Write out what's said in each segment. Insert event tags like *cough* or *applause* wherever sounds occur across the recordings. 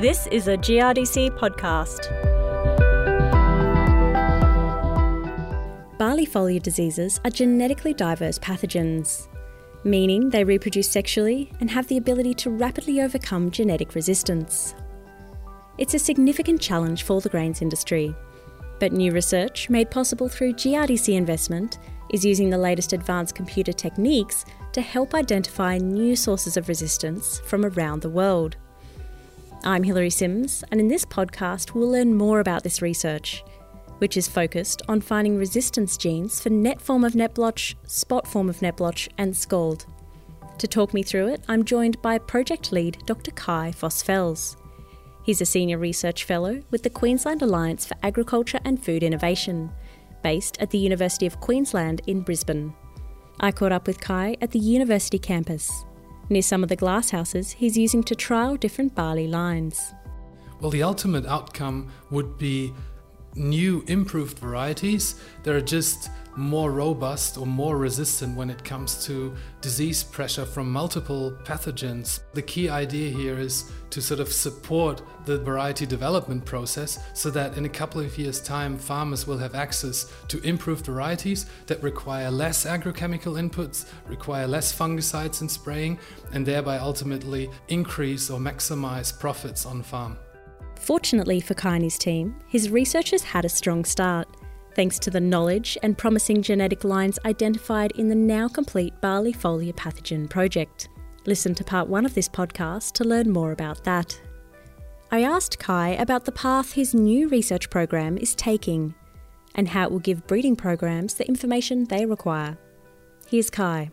This is a GRDC podcast. Barley foliar diseases are genetically diverse pathogens, meaning they reproduce sexually and have the ability to rapidly overcome genetic resistance. It's a significant challenge for the grains industry, but new research, made possible through GRDC investment, is using the latest advanced computer techniques to help identify new sources of resistance from around the world. I'm Hilary Sims, and in this podcast, we'll learn more about this research, which is focused on finding resistance genes for net form of net blotch, spot form of net blotch, and scald. To talk me through it, I'm joined by project lead Dr. Kai Voss-Fels. He's a senior research fellow with the Queensland Alliance for Agriculture and Food Innovation, based at the University of Queensland in Brisbane. I caught up with Kai at the university campus, near some of the glasshouses he's using to trial different barley lines. Well, the ultimate outcome would be new improved varieties that are just more robust or more resistant when it comes to disease pressure from multiple pathogens. The key idea here is to sort of support the variety development process so that in a couple of years' time, farmers will have access to improved varieties that require less agrochemical inputs, require less fungicides and spraying, and thereby ultimately increase or maximize profits on farm. Fortunately for Kai's team, his research has had a strong start, thanks to the knowledge and promising genetic lines identified in the now complete barley foliar pathogen project. Listen to part one of this podcast to learn more about that. I asked Kai about the path his new research program is taking and how it will give breeding programs the information they require. Here's Kai.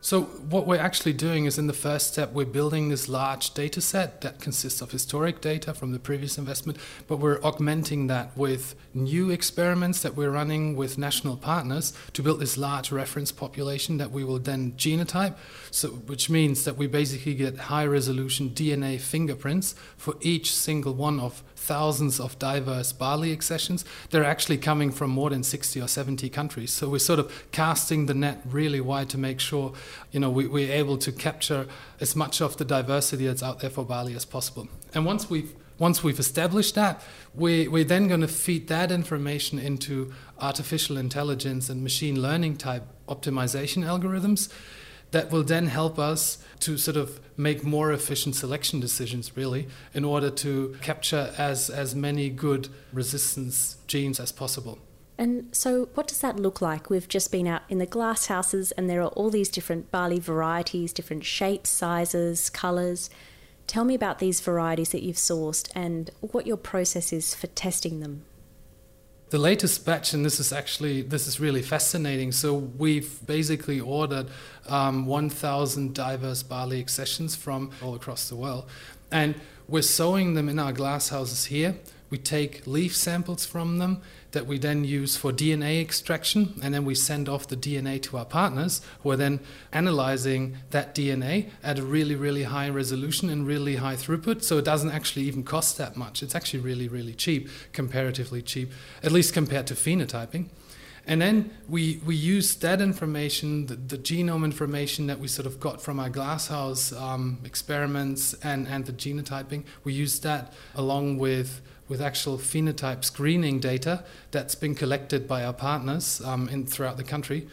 So, what we're actually doing is in the first step, we're building this large data set that consists of historic data from the previous investment, but we're augmenting that with new experiments that we're running with national partners to build this large reference population that we will then genotype, so, which means that we basically get high resolution DNA fingerprints for each single one of thousands of diverse barley accessions. They're actually coming from more than 60 or 70 countries. So we're sort of casting the net really wide to make sure, you know, we, we're able to capture as much of the diversity that's out there for barley as possible. And once we've once we've established that, we, we're then going to feed that information into artificial intelligence and machine learning type optimization algorithms that will then help us to sort of make more efficient selection decisions really in order to capture as as many good resistance genes as possible and so, what does that look like? We've just been out in the glass houses, and there are all these different barley varieties, different shapes, sizes, colours. Tell me about these varieties that you've sourced and what your process is for testing them the latest batch, and this is actually this is really fascinating. So we've basically ordered um, 1,000 diverse barley accessions from all across the world, and we're sowing them in our glass houses here. We take leaf samples from them that we then use for DNA extraction, and then we send off the DNA to our partners, who are then analyzing that DNA at a really, really high resolution and really high throughput. So it doesn't actually even cost that much. It's actually really, really cheap, comparatively cheap, at least compared to phenotyping. And then we, we use that information, the, the, genome information that we sort of got from our glasshouse um, experiments and, and the genotyping, we use that along with with actual phenotype screening data that's been collected by our partners um, in, throughout the country.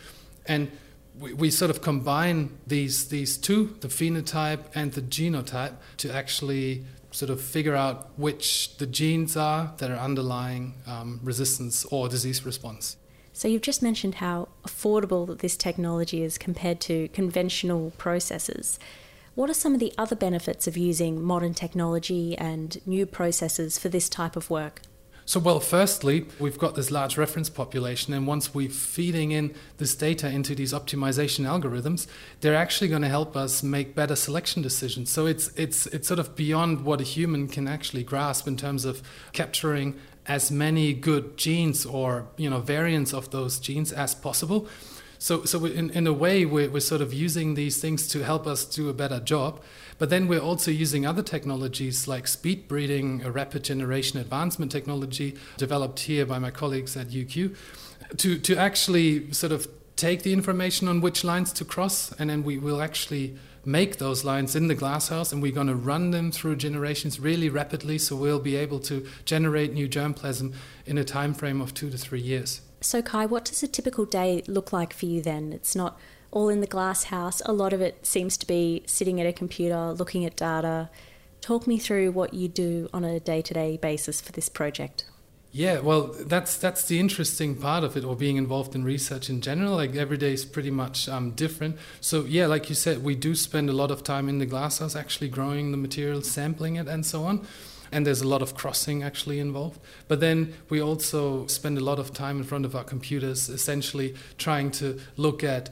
And we, we sort of combine these, these two, the phenotype and the genotype, to actually sort of figure out which the genes are that are underlying um, resistance or disease response. So, you've just mentioned how affordable this technology is compared to conventional processes. What are some of the other benefits of using modern technology and new processes for this type of work? So, well, firstly, we've got this large reference population, and once we're feeding in this data into these optimization algorithms, they're actually going to help us make better selection decisions. So, it's, it's, it's sort of beyond what a human can actually grasp in terms of capturing as many good genes or you know variants of those genes as possible so, so in, in a way, we're, we're sort of using these things to help us do a better job. But then we're also using other technologies like speed breeding, a rapid generation advancement technology developed here by my colleagues at UQ, to, to actually sort of take the information on which lines to cross, and then we will actually make those lines in the glasshouse and we're going to run them through generations really rapidly so we'll be able to generate new germplasm in a time frame of two to three years. So, Kai, what does a typical day look like for you then? It's not all in the glass house. A lot of it seems to be sitting at a computer, looking at data. Talk me through what you do on a day to day basis for this project. Yeah, well, that's that's the interesting part of it, or being involved in research in general. Like every day is pretty much um, different. So yeah, like you said, we do spend a lot of time in the glasshouse, actually growing the material, sampling it, and so on. And there's a lot of crossing actually involved. But then we also spend a lot of time in front of our computers, essentially trying to look at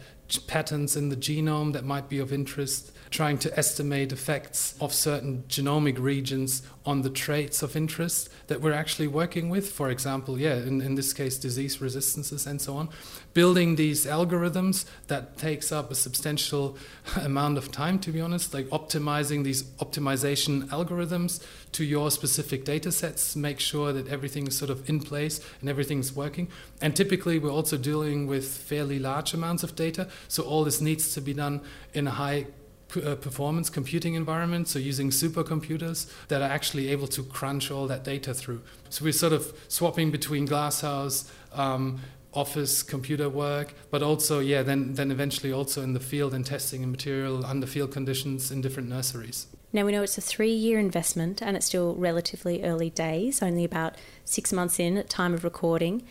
patterns in the genome that might be of interest, trying to estimate effects of certain genomic regions on the traits of interest that we're actually working with. For example, yeah, in, in this case, disease resistances and so on. Building these algorithms that takes up a substantial *laughs* amount of time, to be honest, like optimizing these optimization algorithms to your specific data sets, make sure that everything is sort of in place and everything's working. And typically, we're also dealing with fairly large amounts of data, so all this needs to be done in a high uh, performance computing environment, so using supercomputers that are actually able to crunch all that data through. So we're sort of swapping between Glasshouse, um, office computer work, but also, yeah, then, then eventually also in the field and testing and material under field conditions in different nurseries. Now we know it's a three year investment and it's still relatively early days, only about six months in at time of recording.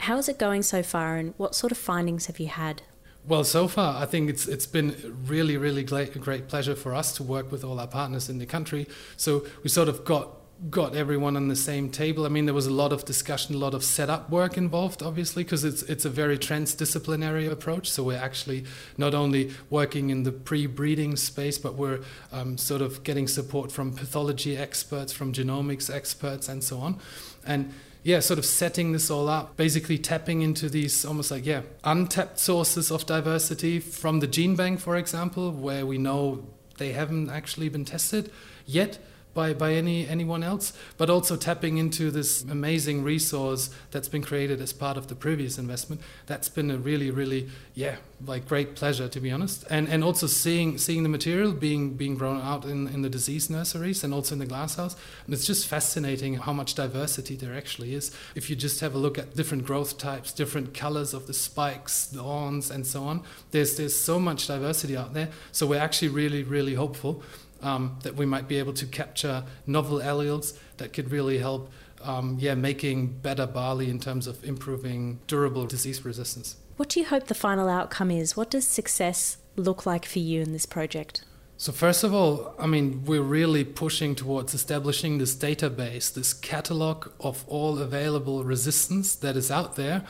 How is it going so far and what sort of findings have you had? Well, so far, I think it's it's been really, really great, great pleasure for us to work with all our partners in the country. So we sort of got got everyone on the same table. I mean, there was a lot of discussion, a lot of setup work involved, obviously, because it's it's a very transdisciplinary approach. So we're actually not only working in the pre-breeding space, but we're um, sort of getting support from pathology experts, from genomics experts, and so on. And yeah, sort of setting this all up, basically tapping into these almost like, yeah, untapped sources of diversity from the gene bank, for example, where we know they haven't actually been tested yet by, by any anyone else, but also tapping into this amazing resource that's been created as part of the previous investment. That's been a really, really, yeah, like great pleasure to be honest. And and also seeing seeing the material being being grown out in, in the disease nurseries and also in the glasshouse. And it's just fascinating how much diversity there actually is. If you just have a look at different growth types, different colors of the spikes, the awns, and so on, there's there's so much diversity out there. So we're actually really, really hopeful um, that we might be able to capture novel alleles that could really help, um, yeah, making better barley in terms of improving durable disease resistance. What do you hope the final outcome is? What does success look like for you in this project? So, first of all, I mean, we're really pushing towards establishing this database, this catalog of all available resistance that is out there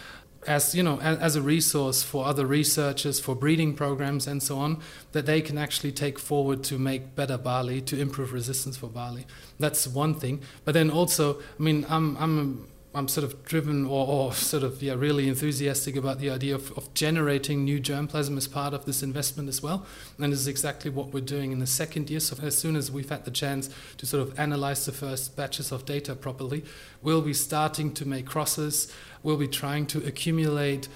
as you know as, as, a resource for other researchers for breeding programs and so on that they can actually take forward to make better barley to improve resistance for barley. That's one thing. But then also i mean i'm i'm I'm sort of driven or, or, sort of yeah really enthusiastic about the idea of, of generating new germplasm as part of this investment as well, and this is exactly what we're doing in the second year. So as soon as we've had the chance to sort of analyze the first batches of data properly, we'll be starting to make crosses. We'll be trying to accumulate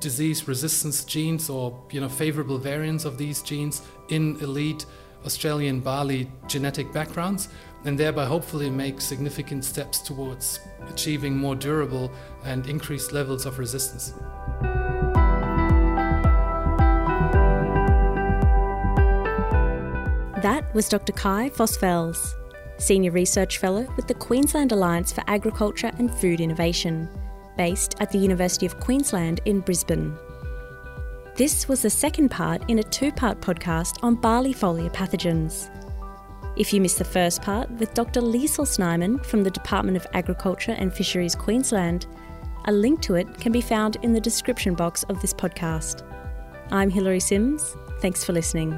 disease resistance genes or you know favorable variants of these genes in elite Australian barley genetic backgrounds and thereby hopefully make significant steps towards achieving more durable and increased levels of resistance. That was Dr. Kai Voss-Fels, Senior Research Fellow with the Queensland Alliance for Agriculture and Food Innovation, based at the University of Queensland in Brisbane. This was the second part in a two part podcast on barley foliar pathogens. If you missed the first part with Dr. Liesl Snyman from the Department of Agriculture and Fisheries Queensland, a link to it can be found in the description box of this podcast. I'm Hilary Sims. Thanks for listening.